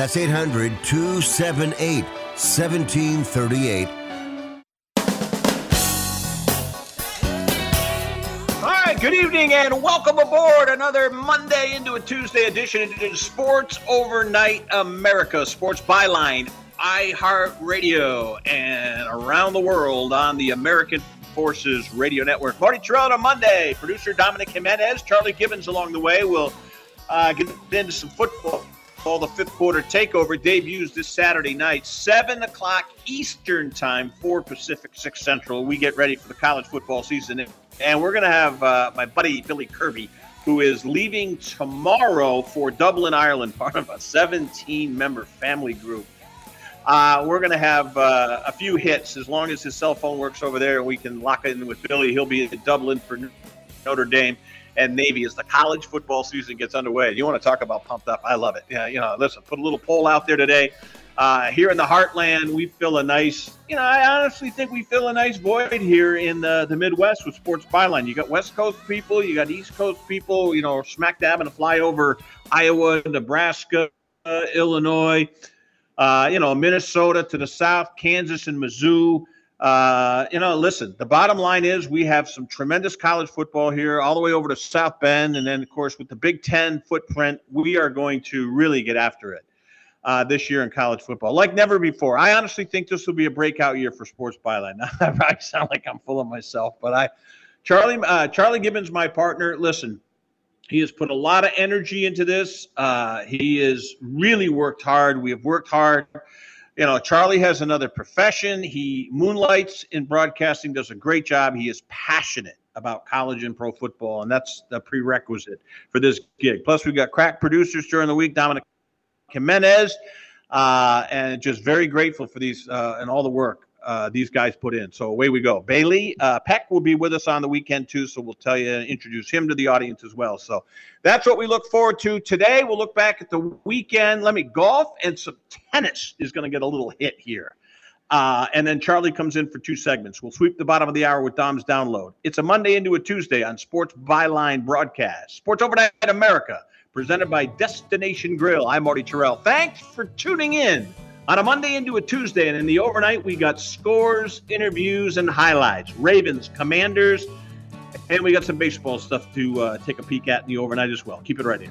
That's 800 278 1738. All right, good evening and welcome aboard another Monday into a Tuesday edition of Sports Overnight America, Sports Byline, iHeartRadio, and around the world on the American Forces Radio Network. Marty Tirrell on Monday, producer Dominic Jimenez, Charlie Gibbons along the way. We'll uh, get into some football Call the fifth quarter takeover debuts this Saturday night, 7 o'clock Eastern Time, 4 Pacific, 6 Central. We get ready for the college football season. And we're going to have uh, my buddy Billy Kirby, who is leaving tomorrow for Dublin, Ireland, part of a 17 member family group. Uh, we're going to have uh, a few hits as long as his cell phone works over there and we can lock in with Billy. He'll be in Dublin for Notre Dame and Navy as the college football season gets underway. You want to talk about pumped up? I love it. Yeah, you know, listen, put a little poll out there today. Uh, here in the heartland, we fill a nice, you know, I honestly think we fill a nice void here in the, the Midwest with Sports Byline. You got West Coast people, you got East Coast people, you know, smack dab and fly over Iowa, Nebraska, uh, Illinois, uh, you know, Minnesota to the south, Kansas and Mizzou. Uh, you know, listen, the bottom line is we have some tremendous college football here, all the way over to South Bend. And then, of course, with the Big Ten footprint, we are going to really get after it uh, this year in college football like never before. I honestly think this will be a breakout year for Sports Byline. I probably sound like I'm full of myself, but I, Charlie, uh, Charlie Gibbons, my partner, listen, he has put a lot of energy into this. Uh, he has really worked hard. We have worked hard you know, Charlie has another profession. He moonlights in broadcasting, does a great job. He is passionate about college and pro football, and that's the prerequisite for this gig. Plus, we've got crack producers during the week, Dominic Jimenez, uh, and just very grateful for these uh, and all the work uh, these guys put in. So away we go. Bailey uh, Peck will be with us on the weekend too, so we'll tell you introduce him to the audience as well. So that's what we look forward to today. We'll look back at the weekend. Let me golf and some tennis is going to get a little hit here. Uh, and then Charlie comes in for two segments. We'll sweep the bottom of the hour with Dom's download. It's a Monday into a Tuesday on Sports Byline broadcast. Sports Overnight America, presented by Destination Grill. I'm Marty Tirrell. Thanks for tuning in on a Monday into a Tuesday. And in the overnight, we got scores, interviews, and highlights. Ravens, Commanders, and we got some baseball stuff to uh, take a peek at in the overnight as well. Keep it right here.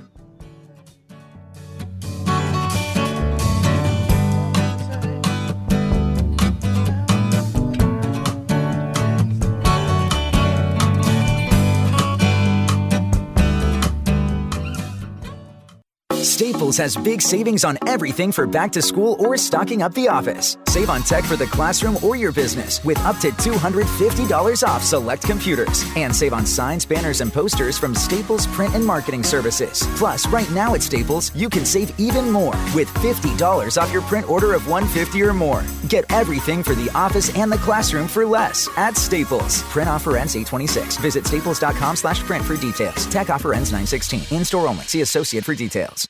Staples has big savings on everything for back to school or stocking up the office. Save on tech for the classroom or your business with up to $250 off select computers. And save on signs, banners, and posters from Staples Print and Marketing Services. Plus, right now at Staples, you can save even more with $50 off your print order of $150 or more. Get everything for the office and the classroom for less at Staples. Print offer ends 826. Visit staples.com slash print for details. Tech offer ends 916. In-store only. See associate for details.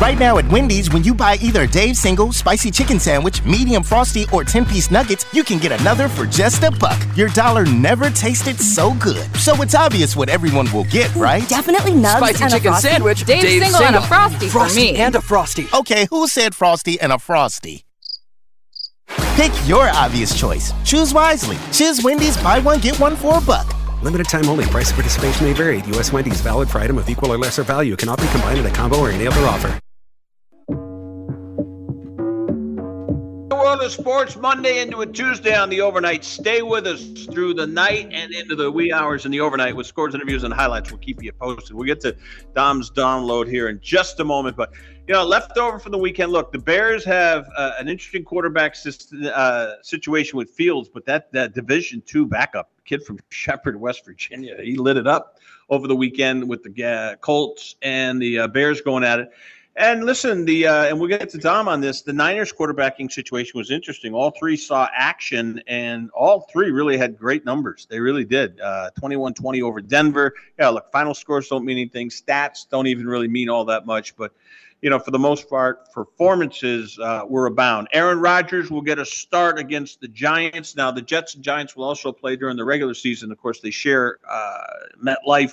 Right now at Wendy's, when you buy either Dave's single, spicy chicken sandwich, medium frosty, or 10 piece nuggets, you can get another for just a buck. Your dollar never tasted so good. So it's obvious what everyone will get, mm, right? Definitely nugs Spicy and a chicken frosty. sandwich, Dave's, Dave's single, and a frosty, Frosty for me. and a frosty. Okay, who said frosty and a frosty? Pick your obvious choice. Choose wisely. Choose Wendy's buy one, get one for a buck. Limited time only. Price of participation may vary. U.S. Wendy's valid for item of equal or lesser value. Cannot be combined in a combo or any other offer. Of Sports Monday into a Tuesday on the overnight. Stay with us through the night and into the wee hours in the overnight with scores, interviews, and highlights. We'll keep you posted. We'll get to Dom's download here in just a moment. But, you know, left over from the weekend, look, the Bears have uh, an interesting quarterback system, uh, situation with Fields, but that, that Division two backup kid from Shepherd, West Virginia, he lit it up over the weekend with the uh, Colts and the uh, Bears going at it. And listen, the uh, and we'll get to Dom on this. The Niners quarterbacking situation was interesting. All three saw action, and all three really had great numbers. They really did. Uh, 21-20 over Denver. Yeah, look, final scores don't mean anything. Stats don't even really mean all that much. But you know, for the most part, performances uh, were abound. Aaron Rodgers will get a start against the Giants. Now, the Jets and Giants will also play during the regular season. Of course, they share uh, MetLife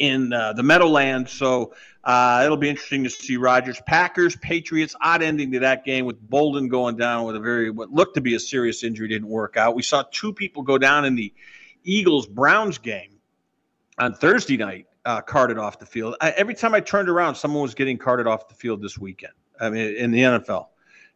in uh, the Meadowlands. So uh, it'll be interesting to see Rodgers. Packers, Patriots, odd ending to that game with Bolden going down with a very, what looked to be a serious injury, didn't work out. We saw two people go down in the Eagles Browns game on Thursday night, uh, carted off the field. I, every time I turned around, someone was getting carted off the field this weekend. I mean, in the NFL.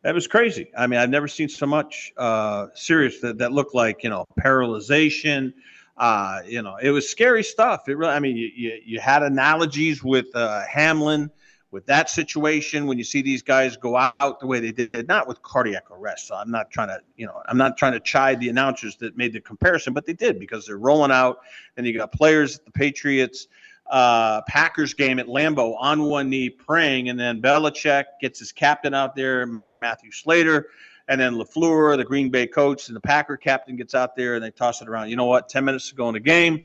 That was crazy. I mean, I've never seen so much uh, serious that, that looked like, you know, paralyzation. Uh, you know, it was scary stuff. It really, I mean, you, you, you had analogies with uh, Hamlin with that situation when you see these guys go out the way they did, not with cardiac arrest. So I'm not trying to, you know, I'm not trying to chide the announcers that made the comparison, but they did because they're rolling out. And you got players at the Patriots, uh, Packers game at Lambeau on one knee praying, and then Belichick gets his captain out there, Matthew Slater. And then LaFleur, the Green Bay coach, and the Packer captain gets out there and they toss it around. You know what? 10 minutes to go in the game.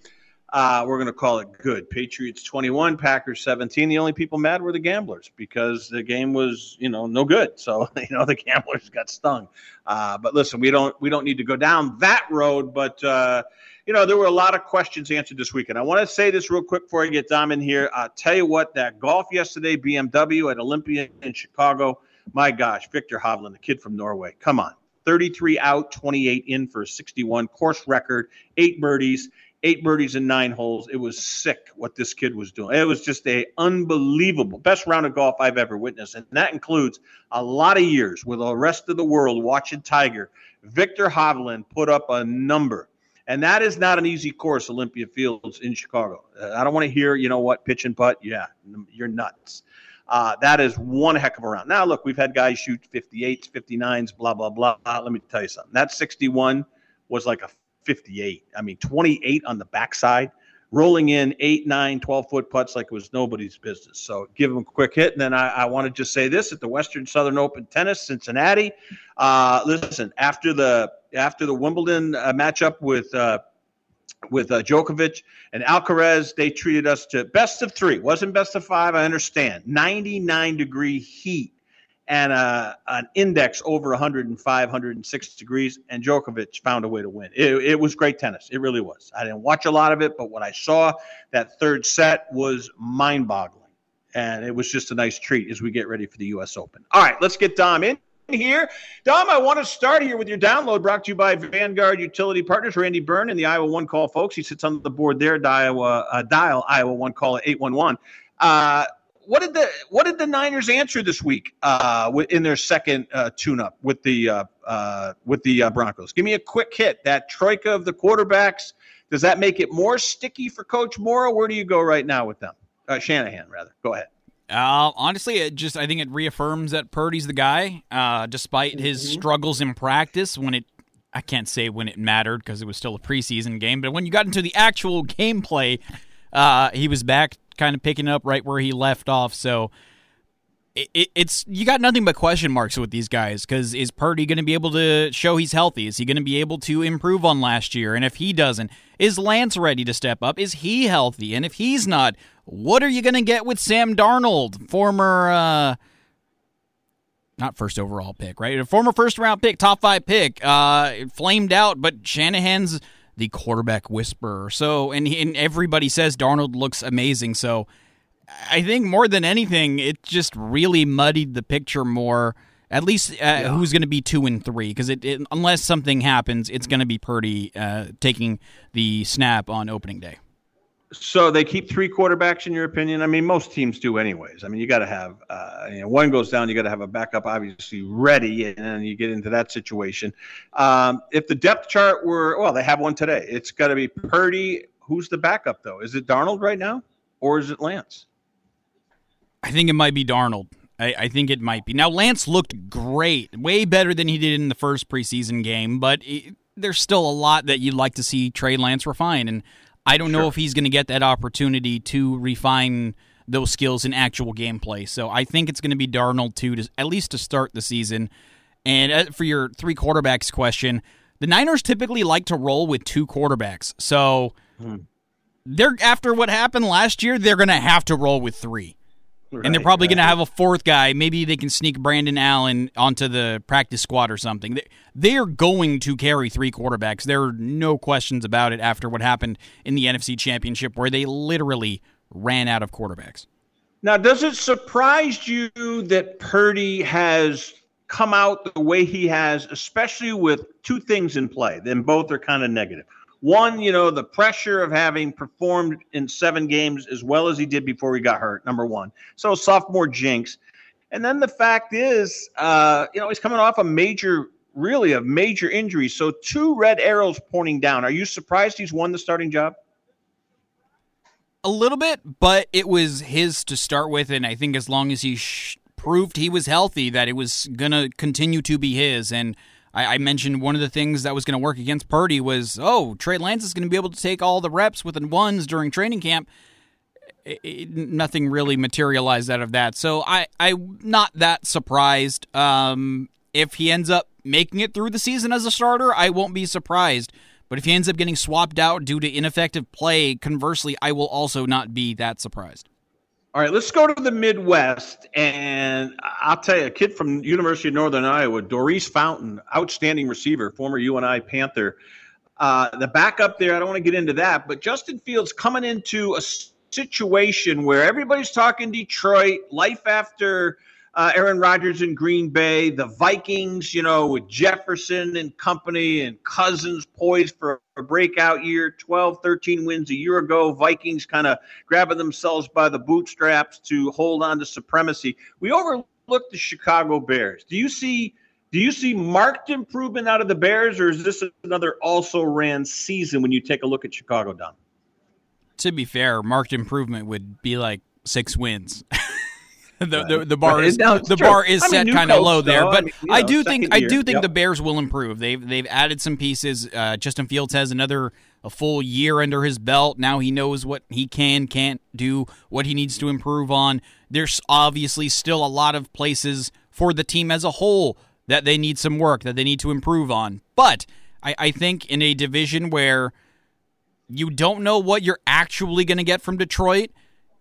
Uh, we're going to call it good. Patriots 21, Packers 17. The only people mad were the gamblers because the game was, you know, no good. So, you know, the gamblers got stung. Uh, but listen, we don't we don't need to go down that road. But uh, you know, there were a lot of questions answered this weekend. I want to say this real quick before I get Dom in here. I'll tell you what, that golf yesterday, BMW at Olympia in Chicago. My gosh, Viktor Hovland, the kid from Norway. Come on. 33 out, 28 in for a 61 course record, eight birdies, eight birdies in nine holes. It was sick what this kid was doing. It was just a unbelievable best round of golf I've ever witnessed, and that includes a lot of years with the rest of the world watching Tiger. Viktor Hovland put up a number, and that is not an easy course. Olympia Fields in Chicago. Uh, I don't want to hear, you know what, pitch and putt. Yeah, you're nuts. Uh, that is one heck of a round. Now, look, we've had guys shoot 58s, 59s, blah, blah, blah. Let me tell you something. That 61 was like a 58. I mean, 28 on the backside rolling in eight, nine, 12 foot putts like it was nobody's business. So give them a quick hit. And then I, I want to just say this at the Western Southern Open Tennis, Cincinnati. Uh, listen, after the after the Wimbledon uh, matchup with uh, with uh, Djokovic and Alcaraz, they treated us to best of three. Wasn't best of five. I understand. 99 degree heat and uh, an index over 105, 106 degrees, and Djokovic found a way to win. It, it, was great tennis. It really was. I didn't watch a lot of it, but what I saw that third set was mind boggling. And it was just a nice treat as we get ready for the U.S. Open. All right, let's get Dom in here. Dom, I want to start here with your download brought to you by Vanguard Utility Partners, Randy Byrne and the Iowa One Call folks. He sits on the board there, dial, uh, dial Iowa One Call at 811. Uh, what did the what did the Niners answer this week uh, in their second uh, tune-up with the uh, uh with the uh, Broncos? Give me a quick hit. That troika of the quarterbacks does that make it more sticky for Coach Mora? Where do you go right now with them? Uh, Shanahan, rather. Go ahead. Uh, honestly, it just I think it reaffirms that Purdy's the guy, uh, despite mm-hmm. his struggles in practice. When it, I can't say when it mattered because it was still a preseason game, but when you got into the actual gameplay, uh, he was back kind of picking up right where he left off. So it, it, it's you got nothing but question marks with these guys because is Purdy going to be able to show he's healthy? Is he going to be able to improve on last year? And if he doesn't, is Lance ready to step up? Is he healthy? And if he's not, what are you going to get with Sam Darnold, former? Uh, not first overall pick, right? A former first round pick, top five pick, uh, flamed out, but Shanahan's the quarterback whisperer. So, and, and everybody says Darnold looks amazing. So, I think more than anything, it just really muddied the picture more. At least uh, yeah. who's going to be two and three? Because it, it, unless something happens, it's going to be Purdy uh, taking the snap on opening day. So they keep three quarterbacks, in your opinion? I mean, most teams do, anyways. I mean, you got to have, uh, you know, one goes down, you got to have a backup, obviously ready, and then you get into that situation. Um, if the depth chart were, well, they have one today. It's got to be Purdy. Who's the backup though? Is it Darnold right now, or is it Lance? I think it might be Darnold. I, I think it might be. Now Lance looked great, way better than he did in the first preseason game, but. It, there's still a lot that you'd like to see Trey Lance refine. And I don't sure. know if he's going to get that opportunity to refine those skills in actual gameplay. So I think it's going to be Darnold too, to, at least to start the season. And uh, for your three quarterbacks question, the Niners typically like to roll with two quarterbacks. So hmm. they're after what happened last year, they're going to have to roll with three. Right, and they're probably right. going to have a fourth guy. Maybe they can sneak Brandon Allen onto the practice squad or something. They are going to carry three quarterbacks. There are no questions about it after what happened in the NFC Championship, where they literally ran out of quarterbacks. Now, does it surprise you that Purdy has come out the way he has, especially with two things in play? Then both are kind of negative. One, you know, the pressure of having performed in seven games as well as he did before he got hurt, number one. So sophomore jinx. And then the fact is, uh, you know, he's coming off a major, really a major injury. So two red arrows pointing down. Are you surprised he's won the starting job? A little bit, but it was his to start with. And I think as long as he sh- proved he was healthy, that it was going to continue to be his. And I, I mentioned one of the things that was going to work against Purdy was, oh, Trey Lance is going to be able to take all the reps with the ones during training camp. It, it, nothing really materialized out of that. So I, I'm not that surprised. Um, if he ends up making it through the season as a starter, I won't be surprised. But if he ends up getting swapped out due to ineffective play, conversely, I will also not be that surprised. All right, let's go to the Midwest, and I'll tell you, a kid from University of Northern Iowa, Daurice Fountain, outstanding receiver, former UNI Panther. Uh, the backup there, I don't want to get into that, but Justin Fields coming into a situation where everybody's talking Detroit, life after uh, Aaron Rodgers in Green Bay, the Vikings, you know, with Jefferson and company and Cousins poised for a breakout year, 12, 13 wins a year ago. Vikings kind of grabbing themselves by the bootstraps to hold on to supremacy. We overlooked the Chicago Bears. Do you see? Do you see marked improvement out of the Bears, or is this another also ran season when you take a look at Chicago, Dom? To be fair, marked improvement would be like six wins. the, the, the bar is no, the true. bar is set kind of low there, but I, mean, I do think year. I do think yep. the Bears will improve. They've they've added some pieces. Uh, Justin Fields has another a full year under his belt. Now he knows what he can can't do, what he needs to improve on. There's obviously still a lot of places for the team as a whole that they need some work that they need to improve on. But I, I think in a division where you don't know what you're actually going to get from Detroit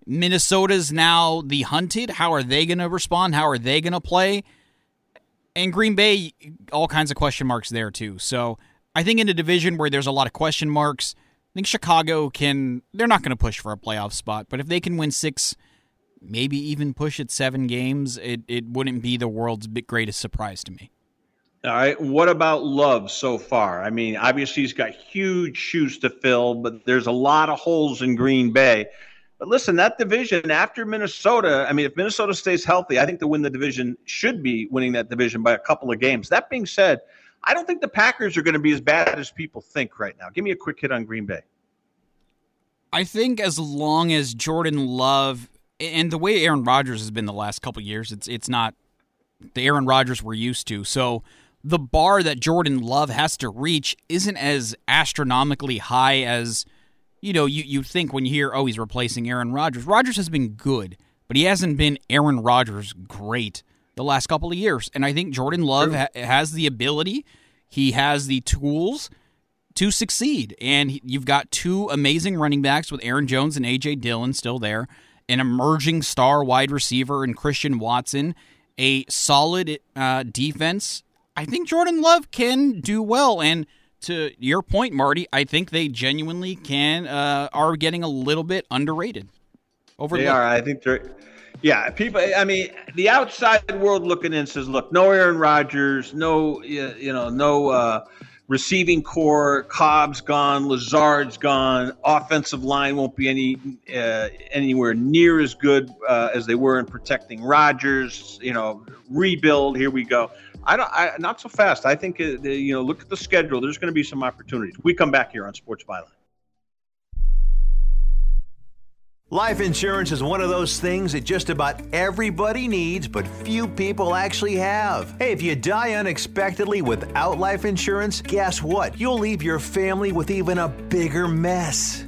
Minnesota's now the hunted. How are they going to respond? How are they going to play? And Green Bay, all kinds of question marks there too. So I think in a division where there's a lot of question marks, I think Chicago can. They're not going to push for a playoff spot, but if they can win six, maybe even push at seven games, it it wouldn't be the world's greatest surprise to me. All right. What about Love so far? I mean, obviously he's got huge shoes to fill, but there's a lot of holes in Green Bay. But listen, that division after Minnesota, I mean, if Minnesota stays healthy, I think to win the division should be winning that division by a couple of games. That being said, I don't think the Packers are going to be as bad as people think right now. Give me a quick hit on Green Bay. I think as long as Jordan Love and the way Aaron Rodgers has been the last couple years, it's it's not the Aaron Rodgers we're used to. So the bar that Jordan Love has to reach isn't as astronomically high as – you know, you, you think when you hear, oh, he's replacing Aaron Rodgers. Rodgers has been good, but he hasn't been Aaron Rodgers great the last couple of years. And I think Jordan Love ha- has the ability, he has the tools to succeed. And he, you've got two amazing running backs with Aaron Jones and A.J. Dillon still there, an emerging star wide receiver in Christian Watson, a solid uh, defense. I think Jordan Love can do well. And to your point, Marty, I think they genuinely can uh, are getting a little bit underrated. Over they are. I think they're. Yeah, people. I mean, the outside world looking in says, "Look, no Aaron Rodgers, no, you know, no uh, receiving corps. Cobb's gone, Lazard's gone. Offensive line won't be any uh, anywhere near as good uh, as they were in protecting Rodgers. You know, rebuild. Here we go." I don't. I, not so fast. I think uh, you know. Look at the schedule. There's going to be some opportunities. We come back here on Sports Byline. Life insurance is one of those things that just about everybody needs, but few people actually have. Hey, if you die unexpectedly without life insurance, guess what? You'll leave your family with even a bigger mess.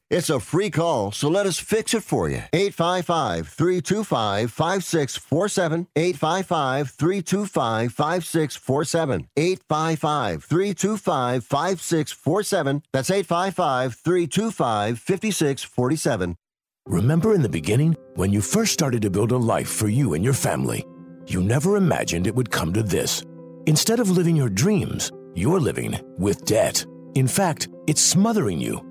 It's a free call, so let us fix it for you. 855 325 5647. 855 325 5647. 855 325 5647. That's 855 325 5647. Remember in the beginning when you first started to build a life for you and your family? You never imagined it would come to this. Instead of living your dreams, you're living with debt. In fact, it's smothering you.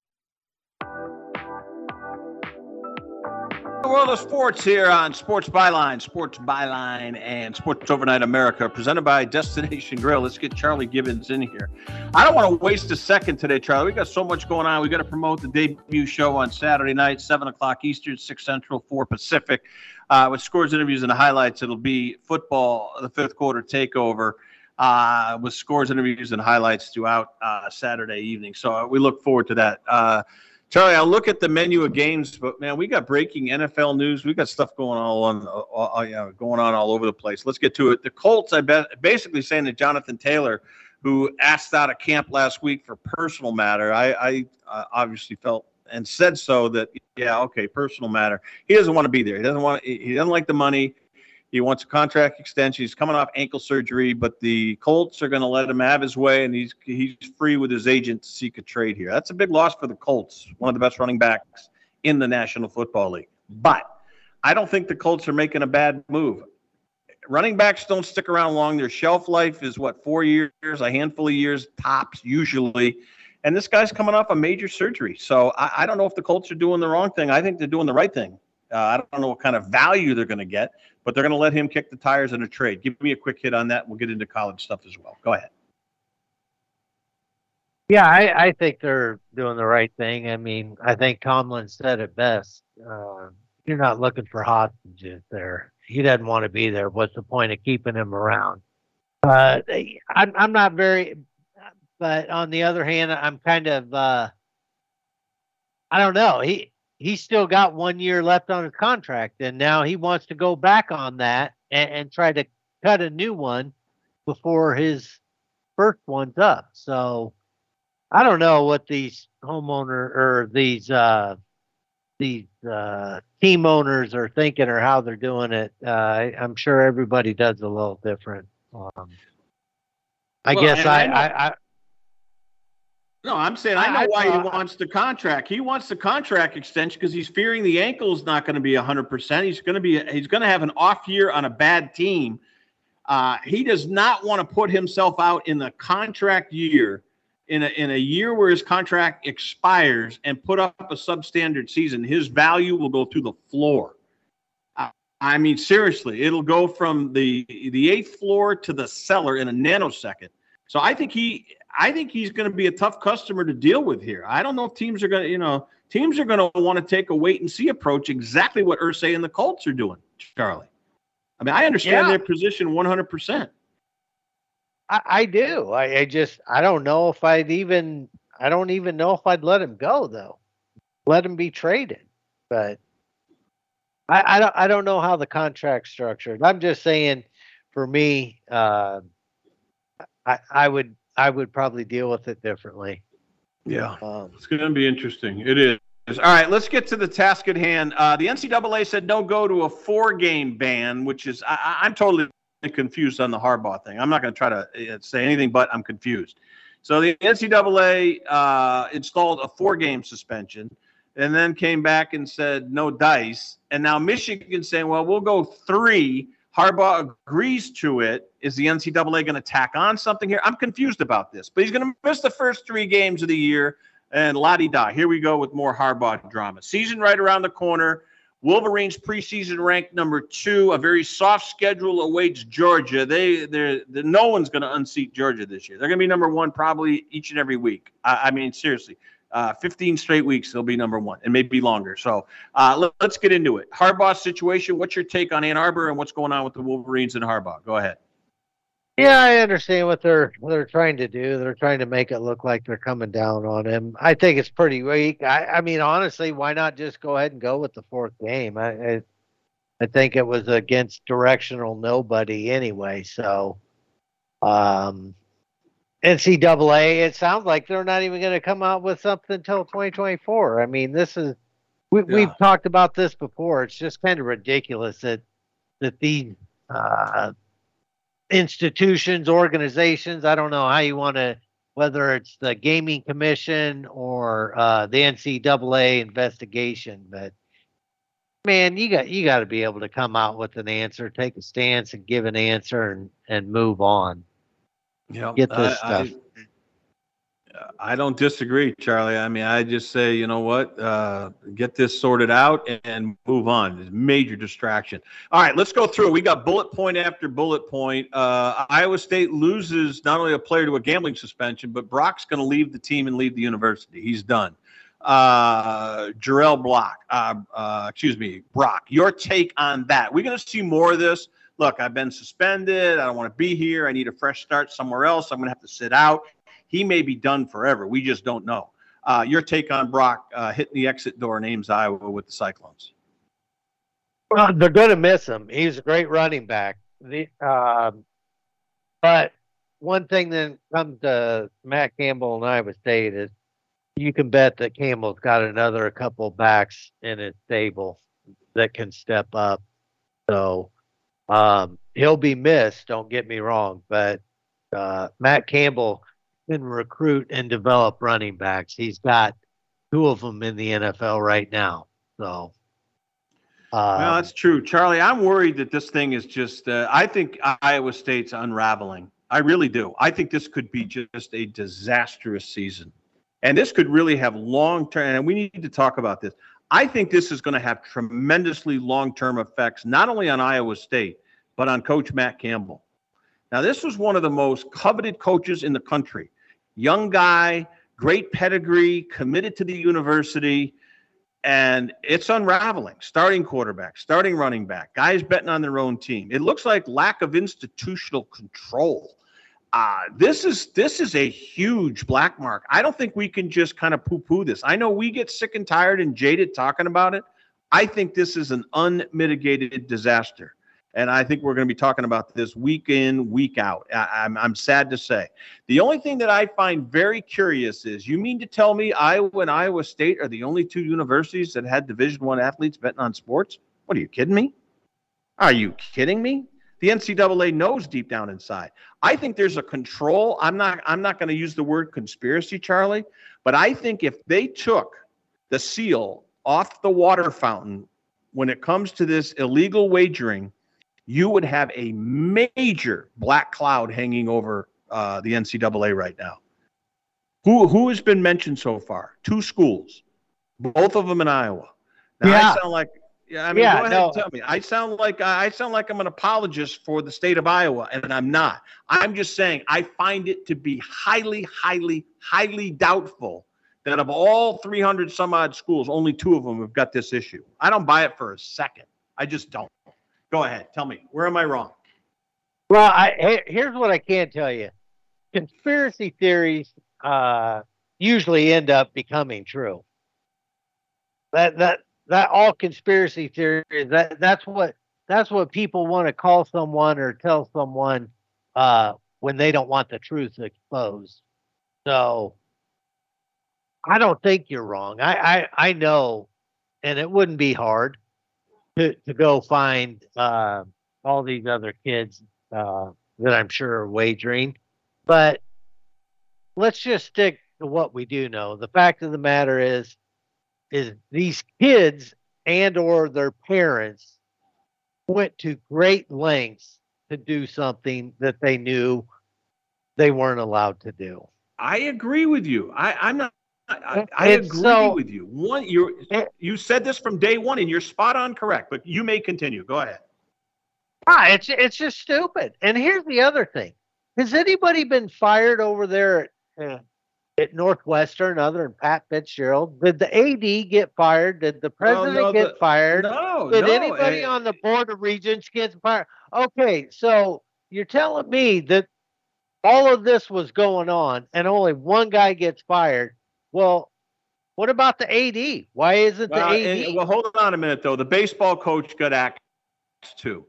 World of sports here on Sports Byline, Sports Byline, and Sports Overnight America, presented by Destination Grill. Let's get Charlie Gibbons in here. I don't want to waste a second today, Charlie. We got so much going on. We got to promote the debut show on Saturday night, seven o'clock Eastern, six Central, four Pacific. Uh, with scores, interviews, and highlights, it'll be football, the fifth quarter takeover. Uh, with scores, interviews, and highlights throughout uh, Saturday evening. So uh, we look forward to that. Charlie, I'll look at the menu of games, but man, we got breaking NFL news. We got stuff going all on, all, uh, yeah, going on all over the place. Let's get to it. The Colts, I bet, basically saying that Jonathan Taylor, who asked out of camp last week for personal matter, I, I obviously felt and said so that yeah, okay, personal matter. He doesn't want to be there. He doesn't want. He doesn't like the money. He wants a contract extension. He's coming off ankle surgery, but the Colts are going to let him have his way, and he's he's free with his agent to seek a trade here. That's a big loss for the Colts, one of the best running backs in the National Football League. But I don't think the Colts are making a bad move. Running backs don't stick around long. Their shelf life is what four years, a handful of years tops usually. And this guy's coming off a major surgery, so I, I don't know if the Colts are doing the wrong thing. I think they're doing the right thing. Uh, I don't know what kind of value they're going to get, but they're going to let him kick the tires in a trade. Give me a quick hit on that. We'll get into college stuff as well. Go ahead. Yeah, I, I think they're doing the right thing. I mean, I think Tomlin said it best. Uh, you're not looking for hostages there. He doesn't want to be there. What's the point of keeping him around? Uh, I'm, I'm not very, but on the other hand, I'm kind of, uh, I don't know. He he's still got one year left on his contract, and now he wants to go back on that and, and try to cut a new one before his first one's up. So I don't know what these homeowner or these uh, these uh, team owners are thinking or how they're doing it. Uh, I, I'm sure everybody does a little different. Um, I Well, guess I I, I No, I'm saying I know I- I why he wants the contract. He wants the contract extension because he's fearing the ankle is not going to be 100%. He's going to be he's going to have an off year on a bad team. Uh, he does not want to put himself out in the contract year in a in a year where his contract expires and put up a substandard season. His value will go through the floor. Uh, I mean, seriously, it'll go from the the eighth floor to the cellar in a nanosecond. So I think he, I think he's going to be a tough customer to deal with here. I don't know if teams are going to, you know, teams are going to want to take a wait and see approach. Exactly what Irsay and the Colts are doing, Charlie. I mean, I understand Yeah. their position one hundred percent. I, I do. I, I just I don't know if I'd even I don't even know if I'd let him go though. Let him be traded. But I, I don't I don't know how the contract's structured. I'm just saying for me, uh, I I would I would probably deal with it differently. Yeah. Um, It's going to be interesting. It is. All right, let's get to the task at hand. Uh, the NCAA said no go to a four-game ban, which is I, I- I'm totally confused on the Harbaugh thing. I'm not going to try to uh, say anything, but I'm confused. So the NCAA uh, installed a four-game suspension, and then came back and said no dice. And now Michigan's saying, well, we'll go three. Harbaugh agrees to it. Is the NCAA going to tack on something here? I'm confused about this, but he's going to miss the first three games of the year. And di da. Here we go with more Harbaugh drama. Season right around the corner. Wolverines preseason ranked number two. A very soft schedule awaits Georgia. They, they're, they no one's going to unseat Georgia this year. They're going to be number one probably each and every week. I, I mean, seriously, uh, 15 straight weeks they'll be number one, and maybe longer. So uh, let, let's get into it. Harbaugh's situation. What's your take on Ann Arbor and what's going on with the Wolverines and Harbaugh? Go ahead. Yeah, I understand what they're what they're trying to do. They're trying to make it look like they're coming down on him. I think it's pretty weak. I, I mean, honestly, why not just go ahead and go with the fourth game? I, I I think it was against directional nobody anyway. So, um, NCAA, it sounds like they're not even going to come out with something until 2024. I mean, this is We, yeah. We've talked about this before. It's just kind of ridiculous that that these uh, institutions, organizations, I don't know how you want to, whether it's the Gaming Commission or uh, the NCAA investigation, but man, you got you got to be able to come out with an answer, take a stance, and give an answer, and and move on. Yeah, get this I, stuff. I, I don't disagree, Charlie. I mean, I just say, you know what, uh, get this sorted out and move on. It's a major distraction. All right, let's go through. We got bullet point after bullet point. Uh, Iowa State loses not only a player to a gambling suspension, but Brock's going to leave the team and leave the university. He's done. Uh, Jirehl Block, uh, uh, excuse me, Brock. Your take on that? We're going to see more of this. Look, I've been suspended. I don't want to be here. I need a fresh start somewhere else. I'm going to have to sit out he may be done forever. We just don't know. Uh, your take on Brock uh, hitting the exit door in Ames, Iowa with the Cyclones? Well, they're going to miss him. He's a great running back. The, uh, but one thing that comes to Matt Campbell and Iowa State is you can bet that Campbell's got another couple backs in his stable that can step up. So um, he'll be missed. Don't get me wrong, but uh, Matt Campbell can recruit and develop running backs. He's got two of them in the NFL right now. So, uh, no, that's true, Charlie. I'm worried that this thing is just. Uh, I think Iowa State's unraveling. I really do. I think this could be just a disastrous season, and this could really have long term. And we need to talk about this. I think this is going to have tremendously long term effects, not only on Iowa State, but on Coach Matt Campbell. Now, this was one of the most coveted coaches in the country young guy, great pedigree, committed to the university, and it's unraveling. Starting quarterback, starting running back, guys betting on their own team. It looks like lack of institutional control. Uh, this is this is a huge black mark. I don't think we can just kind of poo-poo this. I know we get sick and tired and jaded talking about it. I think this is an unmitigated disaster. And I think we're going to be talking about this week in, week out. I, I'm, I'm sad to say. The only thing that I find very curious is you mean to tell me Iowa and Iowa State are the only two universities that had Division One athletes betting on sports? What are you kidding me? Are you kidding me? The NCAA knows deep down inside. I think there's a control. I'm not I'm not going to use the word conspiracy, Charlie, but I think if they took the seal off the water fountain when it comes to this illegal wagering you would have a major black cloud hanging over uh, the NCAA right now. Who who has been mentioned so far? Two schools, both of them in Iowa. Now yeah. I sound like yeah. I mean, yeah, go ahead no. and tell me. I sound like I sound like I'm an apologist for the state of Iowa, and I'm not. I'm just saying I find it to be highly, highly, highly doubtful that of all 300 some odd schools, only two of them have got this issue. I don't buy it for a second. I just don't. Go ahead. Tell me. Where am I wrong? Well, I, here's what I can tell you. Conspiracy theories uh, usually end up becoming true. That that that all conspiracy theories. That that's what that's what people want to call someone or tell someone uh, when they don't want the truth exposed. So I don't think you're wrong. I I, I know, and it wouldn't be hard to, to go find uh, all these other kids uh, that I'm sure are wagering. But let's just stick to what we do know. The fact of the matter is, is these kids and or their parents went to great lengths to do something that they knew they weren't allowed to do. I agree with you. I, I'm not I, I agree so, with you. One, you you said this from day one, and you're spot on correct. But you may continue. Go ahead. Ah, it's it's just stupid. And here's the other thing: Has anybody been fired over there at, at Northwestern other than Pat Fitzgerald? Did the AD get fired? Did the president no, get fired? No. Did no, anybody eh. on the board of regents get fired? Okay, so you're telling me that all of this was going on, and only one guy gets fired well, what about the AD? Why isn't the AD? And, well, hold on a minute though. The baseball coach got axed too,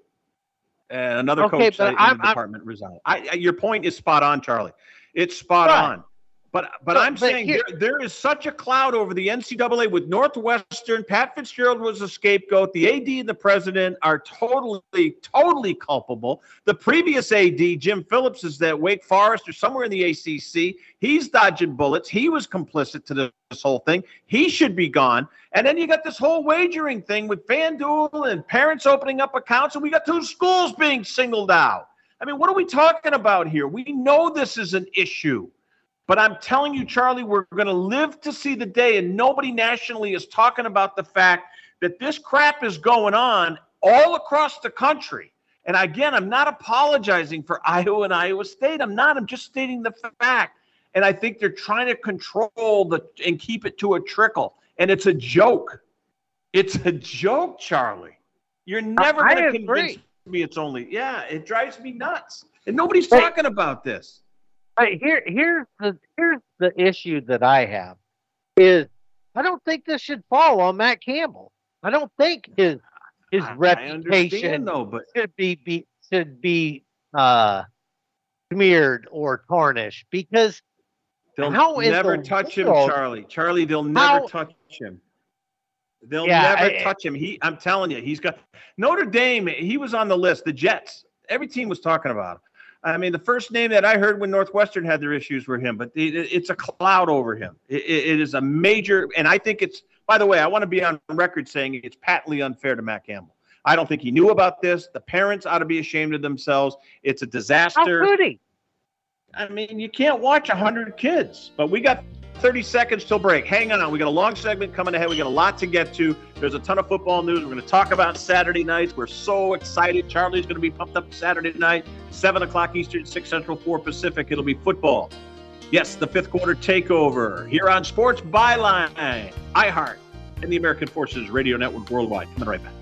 and another okay, coach in I'm, the department I'm, resigned. I, your point is spot on, Charlie. It's spot right. on. But but, but I'm but saying here, there, there is such a cloud over the NCAA with Northwestern. Pat Fitzgerald was a scapegoat. The AD and the president are totally totally culpable. The previous AD, Jim Phillips, is that Wake Forest or somewhere in the ACC. He's dodging bullets. He was complicit to this whole thing. He should be gone. And then you got this whole wagering thing with FanDuel and parents opening up accounts, and we got two schools being singled out. I mean, what are we talking about here? We know this is an issue. But I'm telling you, Charlie, we're going to live to see the day, and nobody nationally is talking about the fact that this crap is going on all across the country. And again, I'm not apologizing for Iowa and Iowa State. I'm not. I'm just stating the fact. And I think they're trying to control the and keep it to a trickle. And it's a joke. It's a joke, Charlie. You're never going to convince me it's only. Yeah, it drives me nuts. And nobody's talking about this. Here, here's the here's the issue that I have is I don't think this should fall on Matt Campbell. I don't think his his I, reputation I though, but... should be, be should be uh, smeared or tarnished because they'll never the touch world, him, Charlie. Charlie, they'll never how, touch him. They'll yeah, never I, touch him. He, I'm telling you, he's got Notre Dame. He was on the list. The Jets. Every team was talking about him. I mean, the first name that I heard when Northwestern had their issues were him, but it's a cloud over him. it is a major, and I think it's. By the way, I want to be on record saying it's patently unfair to Matt Campbell. I don't think he knew about this. The parents ought to be ashamed of themselves. It's a disaster. How could he? I mean, you can't watch hundred kids, but we got 30 seconds till break. Hang on. We got a long segment coming ahead. We got a lot to get to. There's a ton of football news. We're going to talk about Saturday nights. We're so excited. Charlie's going to be pumped up Saturday night, 7 o'clock Eastern, 6 Central, 4 Pacific. It'll be football. Yes, the fifth quarter takeover here on Sports Byline, iHeart, and the American Forces Radio Network worldwide. Coming right back.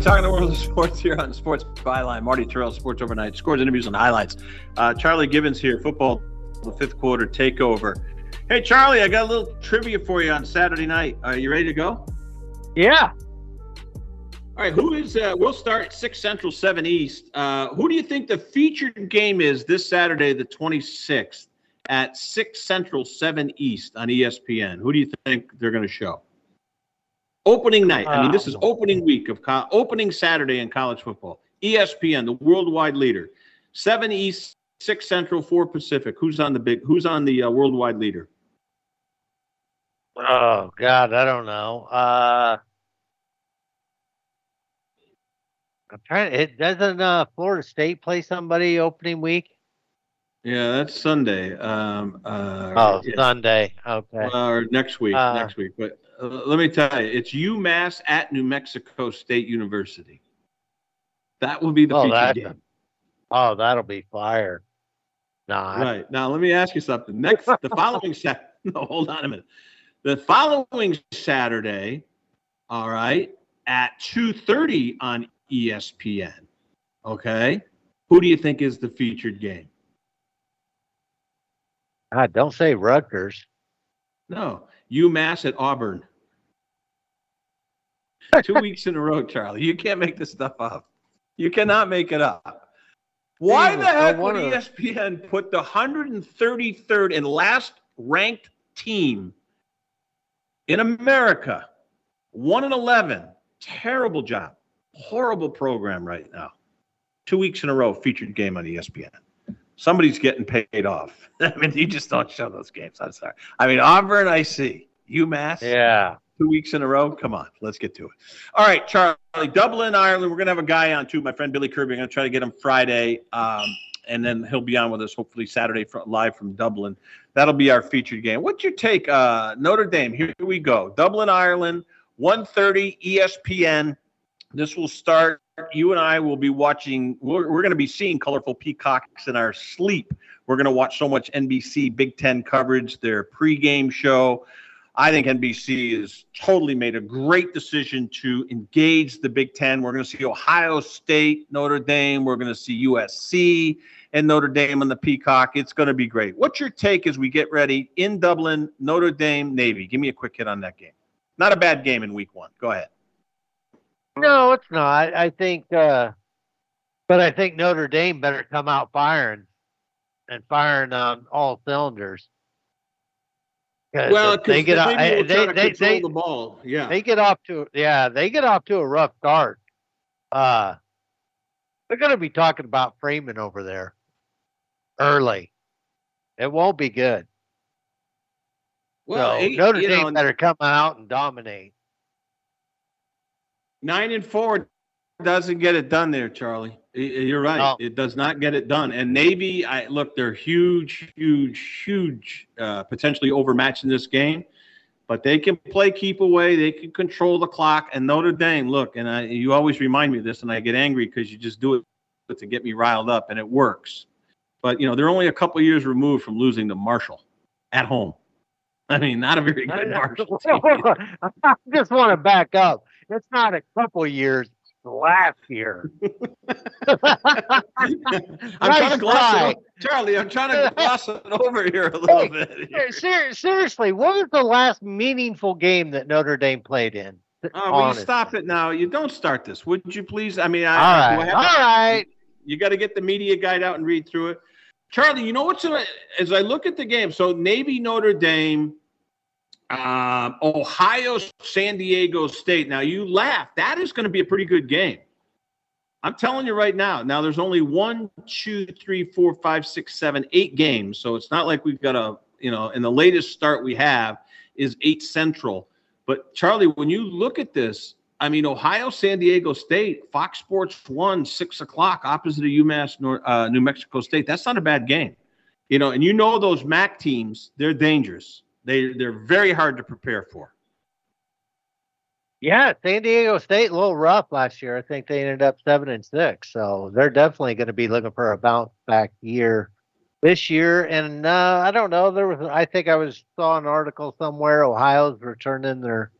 Talking the world of sports here on Sports Byline. Marty Tirrell, Sports Overnight, scores, interviews, and highlights. Uh, Charlie Gibbons here, football, the fifth quarter takeover. Hey, Charlie, I got a little trivia for you on Saturday night. Are you ready to go? Yeah. All right, who is, uh, we'll start at 6 Central, 7 East. Uh, who do you think the featured game is this Saturday, the 26th, at 6 Central, 7 East on ESPN? Who do you think they're going to show? Opening night. I mean, this is opening week of co- opening Saturday in college football. ESPN, the worldwide leader. Seven East, six Central, four Pacific. Who's on the big? Who's on the uh, worldwide leader? Oh God, I don't know. Uh, I'm trying. It doesn't uh, Florida State play somebody opening week? Yeah, that's Sunday. Um, uh, Oh, yeah. Sunday. Okay. Uh, or next week. Uh, next week. But Uh, let me tell you, it's UMass at New Mexico State University. That will be the oh, featured that, game. oh, that'll be fire. Nah, I- Right. Now, let me ask you something. Next, the following Saturday, no, hold on a minute. The following Saturday, all right, at 2.30 on ESPN, okay, who do you think is the featured game? God, don't say Rutgers. No, UMass at Auburn. Two weeks in a row, Charlie. You can't make this stuff up. You cannot make it up. Why the Jesus, heck would wonder. ESPN put the 133rd and last ranked team in America, 1 and 11? Terrible job. Horrible program right now. Two weeks in a row, featured game on ESPN. Somebody's getting paid off. I mean, you just don't show those games. I'm sorry. I mean, Auburn, I see. UMass, Yeah. Two weeks in a row. Come on, let's get to it. All right, Charlie, Dublin, Ireland. We're gonna have a guy on too. My friend Billy Kirby. I'm gonna try to get him Friday, um, and then he'll be on with us hopefully Saturday fr live from Dublin. That'll be our featured game. What's your take, uh, Notre Dame? Here we go. Dublin, Ireland, 1:30 ESPN. This will start. You and I will be watching. We're, we're going to be seeing colorful peacocks in our sleep. We're going to watch so much NBC Big Ten coverage, their pregame show. I think NBC has totally made a great decision to engage the Big Ten. We're going to see Ohio State, Notre Dame. We're going to see USC and Notre Dame on the Peacock. It's going to be great. What's your take as we get ready in Dublin, Notre Dame, Navy? Give me a quick hit on that game. Not a bad game in week one. Go ahead. No, it's not. I think, uh, but I think Notre Dame better come out firing and firing on all cylinders. 'Cause Well, they get we'll they, they, they, the ball. Yeah. they get off to yeah they get off to a rough start. Uh, they're going to be talking about Freeman over there early. It won't be good. Well, so eight- Notre Dame know, better come out and dominate. Nine and four doesn't get it done there, Charlie. Y- You're right. No. It does not get it done. And Navy, I look, they're huge, huge, huge, uh, potentially overmatched in this game. But they can play keep away. They can control the clock. And Notre Dame, look, and I, you always remind me of this, and I get angry because you just do it to get me riled up, and it works. But you know, they're only a couple years removed from losing to Marshall at home. I mean, not a very good Marshall team. I just want to back up. It's not a couple years. It's Last year. I'm trying to gloss it over. Charlie, I'm trying to gloss it over here a little bit. Ser- ser- seriously, what was the last meaningful game that Notre Dame played in? Oh, will you stop it now? You don't start this, would you please? I mean, I, All do right, I have all to- right. You got to get the media guide out and read through it. Charlie, you know what's in, as I look at the game? So Navy, Notre Dame, um, Ohio, San Diego State. Now you laugh. That is going to be a pretty good game. I'm telling you right now. Now there's only one, two, three, four, five, six, seven, eight games. So it's not like we've got a, you know, and the latest start we have is eight central. But Charlie, when you look at this, I mean, Ohio, San Diego State, Fox Sports One, six o'clock, opposite of UMass, North, uh, New Mexico State. That's not a bad game, you know. And you know those MAC teams, they're dangerous. They they're very hard to prepare for. Yeah, San Diego State a little rough last year. I think they ended up seven and six, so they're definitely going to be looking for a bounce back year this year. And uh, I don't know. There was, I think I was saw an article somewhere. Ohio's returning their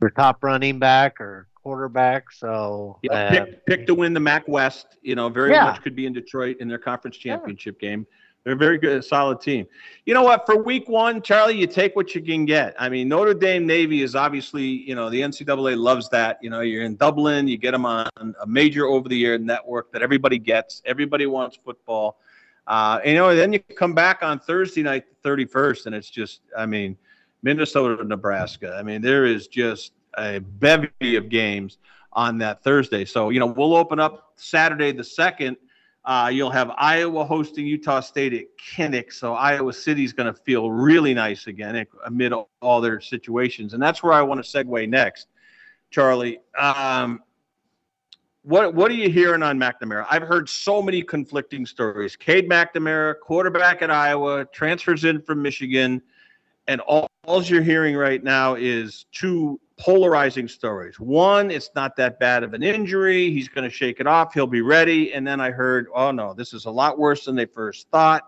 their top running back or quarterback. So yeah, uh, pick, pick to win the MAC West. You know, very Yeah. much could be in Detroit in their conference championship game. They're a very good, solid team. You know what? For week one, Charlie, you take what you can get. I mean, Notre Dame Navy is obviously, you know, the NCAA loves that. You know, you're in Dublin, you get them on a major over the year network that everybody gets. Everybody wants football. Uh, you know, then you come back on Thursday night, the 31st, and it's just, I mean, Minnesota, Nebraska. I mean, there is just a bevy of games on that Thursday. So, you know, we'll open up Saturday the 2nd. Uh, you'll have Iowa hosting Utah State at Kinnick. So, Iowa City's going to feel really nice again amid all their situations. And that's where I want to segue next, Charlie. Um, what what are you hearing on McNamara? I've heard so many conflicting stories. Cade McNamara, quarterback at Iowa, transfers in from Michigan, and all, all you're hearing right now is two polarizing stories. One, it's not that bad of an injury. He's going to shake it off. He'll be ready. And then I heard, oh no, this is a lot worse than they first thought.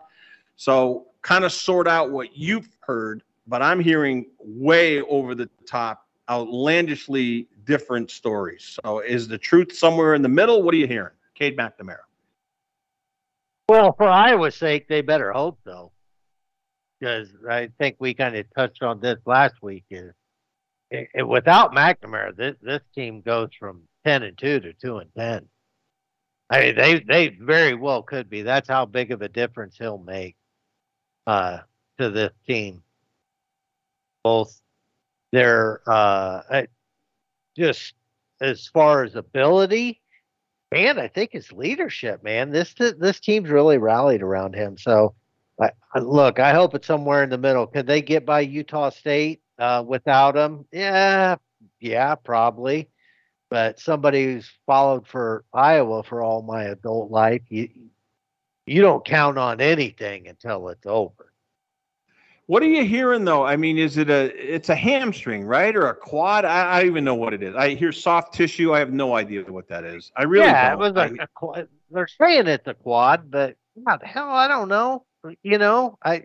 So kind of sort out what you've heard, but I'm hearing way over the top, outlandishly different stories. So is the truth somewhere in the middle? What are you hearing? Cade McNamara. Well, for Iowa's sake, they better hope so, because I think we kind of touched on this last week. Is it, it- without McNamara, this this team goes from ten and two to two and ten. I mean, they they very well could be. That's how big of a difference he'll make uh, to this team. Both their uh, just as far as ability and I think his leadership, man. This this team's really rallied around him. So, I, I- look, I hope it's somewhere in the middle. Could they get by Utah State uh, without him? Yeah, yeah, probably. But somebody who's followed for Iowa for all my adult life, you you don't count on anything until it's over. What are you hearing though? I mean, is it a it's a hamstring, right, or a quad? I, I don't even know what it is. I hear soft tissue. I have no idea what that is. I really yeah, don't. it was a, a quad. They're saying it's a quad, but what the hell? I don't know. You know, I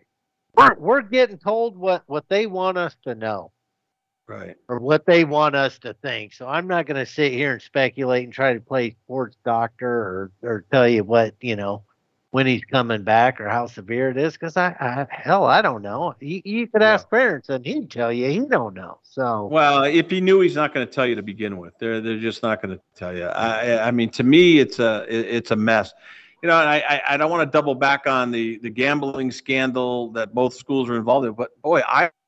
we're we're getting told what what they want us to know. Right. Or what they want us to think. So I'm not going to sit here and speculate and try to play sports doctor or or tell you what you know when he's coming back or how severe it is because I, I hell I don't know. You, you could ask Ferentz and he'd tell you he don't know. So Well, if he knew, he's not going to tell you to begin with. They're they're just not going to tell you. I I mean, to me, it's a it- it's a mess. You know, I I, I don't want to double back on the the gambling scandal that both schools are involved in, but boy,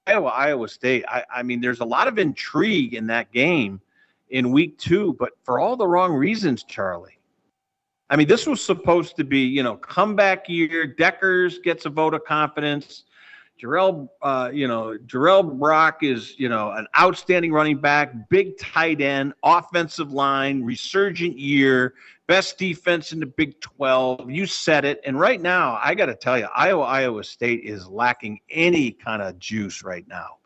Iowa Iowa State. I I mean, there's a lot of intrigue in that game in week two, but for all the wrong reasons, Charlie. I mean, this was supposed to be, you know, comeback year. Dekkers gets a vote of confidence. Jirehl, uh, you know, Jirehl Brock is, you know, an outstanding running back, big tight end, offensive line, resurgent year, best defense in the Big 12. You said it. And right now, I got to tell you, Iowa, Iowa State is lacking any kind of juice right now.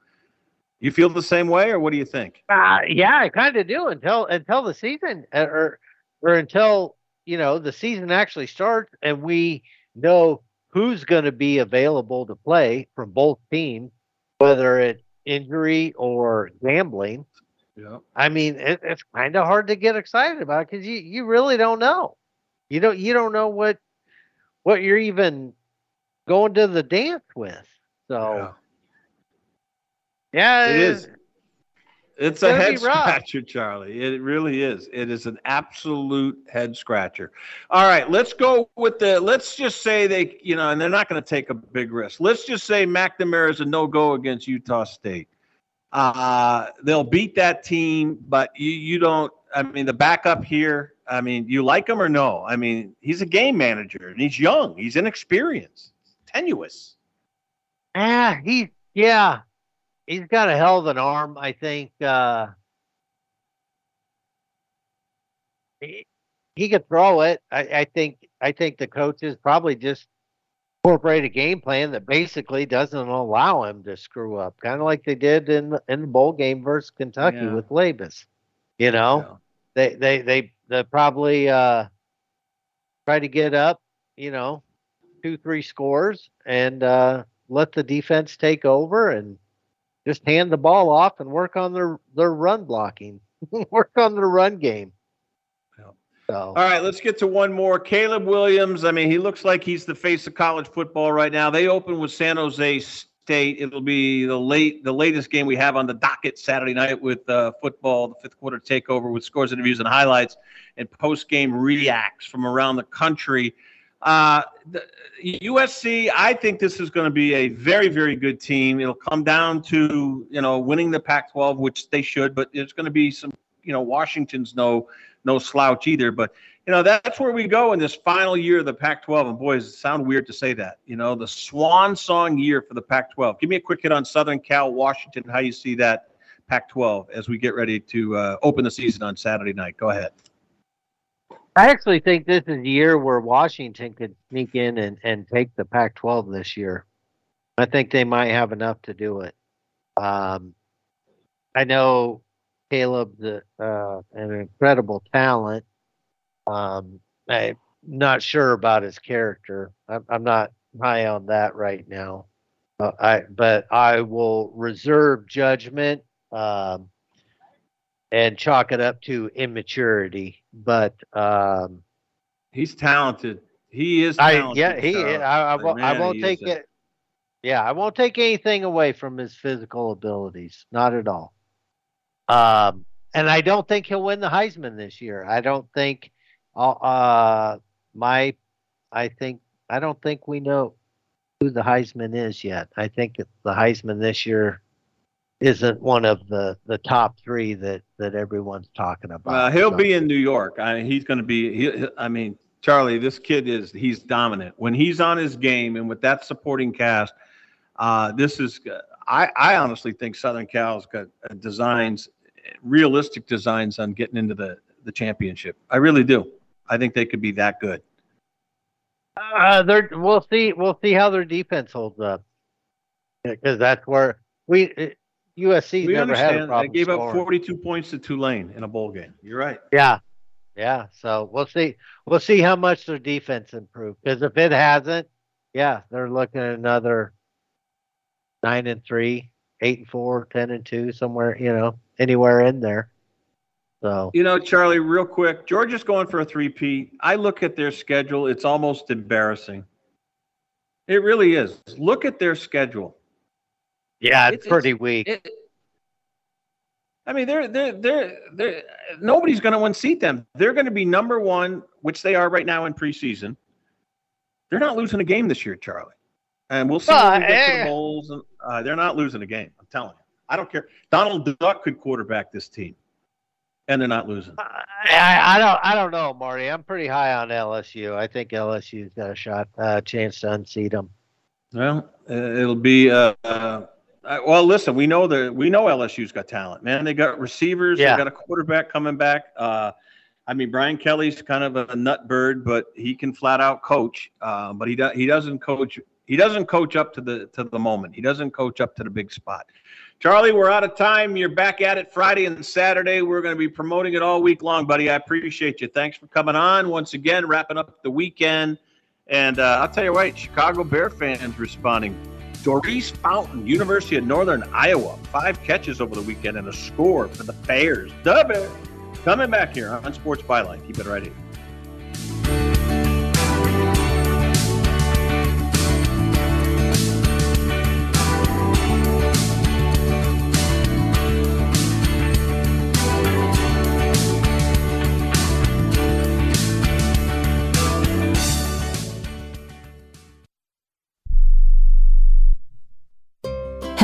You feel the same way, or what do you think? Uh, yeah, I kind of do until until the season uh, or or until you know the season actually starts and we know who's going to be available to play from both teams, whether it's injury or gambling. Yeah. I mean, it, it's kind of hard to get excited about because you you really don't know. You don't you don't know what what you're even going to the dance with. So yeah, It is. It's a head scratcher, Charlie. It really is. It is an absolute head scratcher. All right, let's go with the. Let's just say they, you know, and they're not going to take a big risk. Let's just say McNamara is a no go against Utah State. Uh, they'll beat that team, but you, you don't. I mean, the backup here. I mean, you like him or no? I mean, he's a game manager and he's young. He's inexperienced, tenuous. Ah, he yeah, he's got a hell of an arm. I think. Uh, he, he could throw it. I, I think I think the coaches probably just incorporate a game plan that basically doesn't allow him to screw up, kind of like they did in the, in the bowl game versus Kentucky Yeah. with Labas. You know, they they they they probably uh, try to get up, you know, two three scores and uh, let the defense take over and just hand the ball off and work on their their run blocking, work on their run game. So All right, let's get to one more. Caleb Williams. I mean, he looks like he's the face of college football right now. They open with San Jose State. It'll be the late, the latest game we have on the docket Saturday night with uh, football, the fifth quarter takeover with scores, interviews, and highlights, and post game reacts from around the country. Uh, the, USC. I think this is going to be a very, very good team. It'll come down to you know winning the Pac-12, which they should, but there's going to be some. You know, Washington's no no slouch either. But you know, that's where we go in this final year of the Pac-12. And boys, it sound weird to say that. You know, the swan song year for the Pac-12. Give me a quick hit on Southern Cal, Washington. How you see that Pac-12 as we get ready to uh, open the season on Saturday night? Go ahead. I actually think this is the year where Washington could sneak in and, and take the Pac 12 this year. I think they might have enough to do it. Um, I know Caleb's a, uh, an incredible talent. Um, I'm not sure about his character. I'm, I'm not high on that right now. Uh, I but I will reserve judgment um, and chalk it up to immaturity. But um, He's talented. He is. I yeah he. I, I, won't, I won't take a- it. Yeah, I won't take anything away from his physical abilities, not at all. Um, and I don't think he'll win the Heisman this year. I don't think. Uh, uh, my, I think I don't think we know who the Heisman is yet. I think that the Heisman this year isn't one of the the top three that that everyone's talking about. Well, he'll So- be in New York. I mean, he's going to be. He, he- I mean, Charlie, this kid is. He's dominant when he's on his game, and with that supporting cast, uh, this is. I, I honestly think Southern Cal's got uh, designs, realistic designs on getting into the the championship. I really do. I think they could be that good. Uh, they're we'll see we'll see how their defense holds up because that's where we USC USC's we never had a understand. They problem. gave up 42 points to Tulane in a bowl game. You're right. Yeah, yeah. So we'll see we'll see how much their defense improved because if it hasn't, yeah, they're looking at another nine and three, eight and four, ten and two, somewhere you know anywhere in there. So You know, Charlie, real quick, Georgia's going for a three-peat. I look at their schedule; it's almost embarrassing. It really is. Look at their schedule. yeah, it's, It's- pretty weak. It, I mean, they're they're they're they're nobody's going to unseat them. They're going to be number one, which they are right now in preseason. They're not losing a game this year, Charlie, and we'll see when we get to eh. the bowls. And uh, they're not losing a game. I'm telling you. I don't care. Donald Duck could quarterback this team, and they're not losing. I, I don't I don't know, Marty. I'm pretty high on LSU. I think LSU's got a shot, uh, chance to unseat them. Well, it'll be. Uh, uh, well, listen, we know that we know LSU's got talent, man. They got receivers. Yeah. They got a quarterback coming back. Uh, I mean, Brian Kelly's kind of a nut bird, but he can flat out coach. Uh, but he does he doesn't coach. He doesn't coach up to the to the moment. He doesn't coach up to the big spot. Charlie, we're out of time. You're back at it Friday and Saturday. We're going to be promoting it all week long, buddy. I appreciate you. Thanks for coming on once again, wrapping up the weekend. And uh, I'll tell you what, Chicago Bear fans responding. Daurice Fountain, University of Northern Iowa, five catches over the weekend and a score for the Bears. The Bears. Coming back here on Sports Byline. Keep it right here.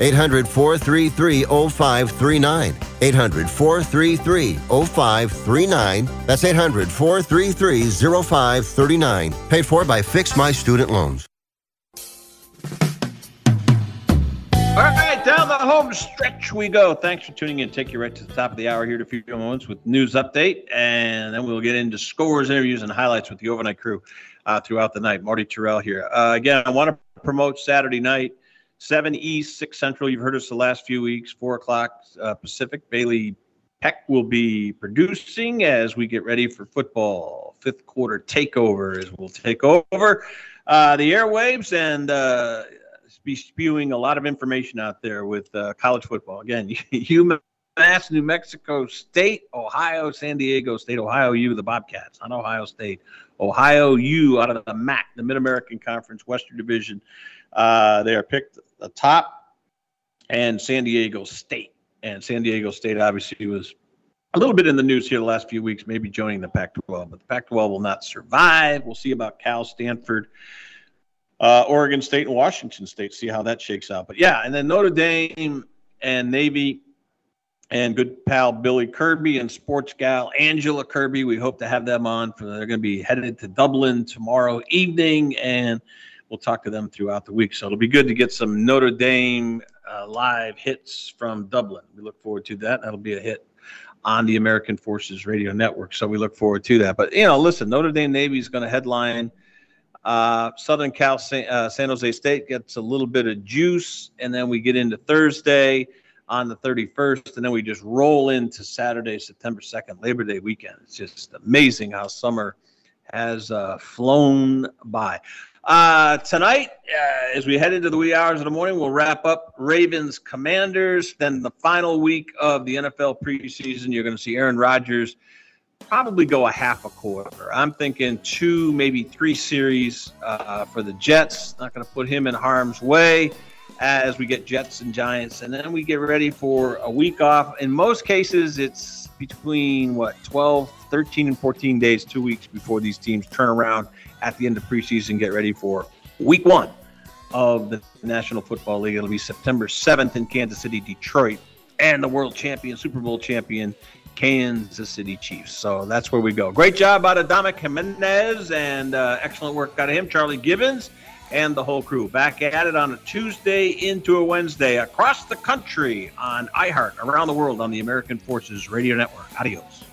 800 433 0539. 800 433 0539. That's 800 433 0539. Paid for by Fix My Student Loans. All right, down the home stretch we go. Thanks for tuning in. Take you right to the top of the hour here in a few moments with news update, and then we'll get into scores, interviews, and highlights with the overnight crew uh, throughout the night. Marty Tirrell here. Uh, again, I want to promote Saturday night, 7 East, 6 Central. You've heard us the last few weeks, 4 o'clock uh, Pacific. Bailey Peck will be producing as we get ready for football. Fifth quarter takeover as we'll take over uh, the airwaves and uh, be spewing a lot of information out there with uh, college football. Again, UMass, New Mexico State, Ohio, San Diego State, Ohio U, the Bobcats, not Ohio State. Ohio U out of the MAC, the Mid American Conference Western Division. Uh, they are picked the top, and San Diego State. And San Diego State obviously was a little bit in the news here the last few weeks, maybe joining the Pac 12, but the Pac 12 will not survive. We'll see about Cal, Stanford, uh, Oregon State, and Washington State, see how that shakes out. But yeah, and then Notre Dame and Navy and good pal Billy Kirby and sports gal Angela Kirby. We hope to have them on. For they're going to be headed to Dublin tomorrow evening, and we'll talk to them throughout the week. So it'll be good to get some Notre Dame uh, live hits from Dublin. We look forward to that. That'll be a hit on the American Forces Radio Network. So we look forward to that. But you know, listen, Notre Dame Navy is going to headline. Uh, Southern Cal San, uh, San Jose State gets a little bit of juice, and then we get into Thursday on the 31st, and then we just roll into Saturday, September 2nd, Labor Day weekend. It's just amazing how summer has uh, flown by. Uh, tonight, uh, as we head into the wee hours of the morning, we'll wrap up Ravens Commanders. Then the final week of the NFL preseason, you're going to see Aaron Rodgers probably go a half a quarter. I'm thinking two, maybe three series uh, for the Jets. Not going to put him in harm's way as we get Jets and Giants, and then we get ready for a week off. In most cases, it's between what 12, 13, and 14 days, two weeks before these teams turn around at the end of preseason, get ready for week one of the National Football League. It'll be September 7th in Kansas City, Detroit, and the world champion, Super Bowl champion, Kansas City Chiefs. So that's where we go. Great job out of Dominic Jimenez and uh, excellent work out of him, Charlie Gibbons, and the whole crew. Back at it on a Tuesday into a Wednesday across the country on iHeart, around the world on the American Forces Radio Network. Adios.